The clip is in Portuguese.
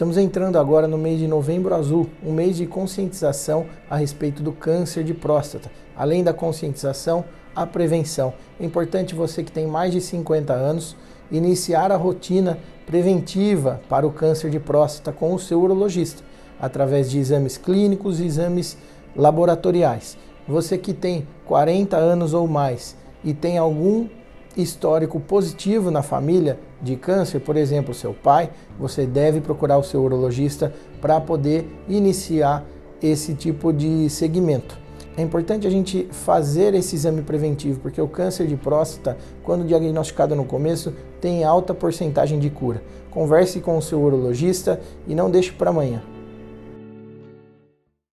Estamos entrando agora no mês de Novembro Azul, um mês de conscientização a respeito do câncer de próstata. Além da conscientização, a prevenção. É importante você que tem mais de 50 anos iniciar a rotina preventiva para o câncer de próstata com o seu urologista, através de exames clínicos e exames laboratoriais. Você que tem 40 anos ou mais e tem algum histórico positivo na família de câncer, por exemplo, seu pai, você deve procurar o seu urologista para poder iniciar esse tipo de segmento. É importante a gente fazer esse exame preventivo, porque o câncer de próstata, quando diagnosticado no começo, tem alta porcentagem de cura. Converse com o seu urologista e não deixe para amanhã.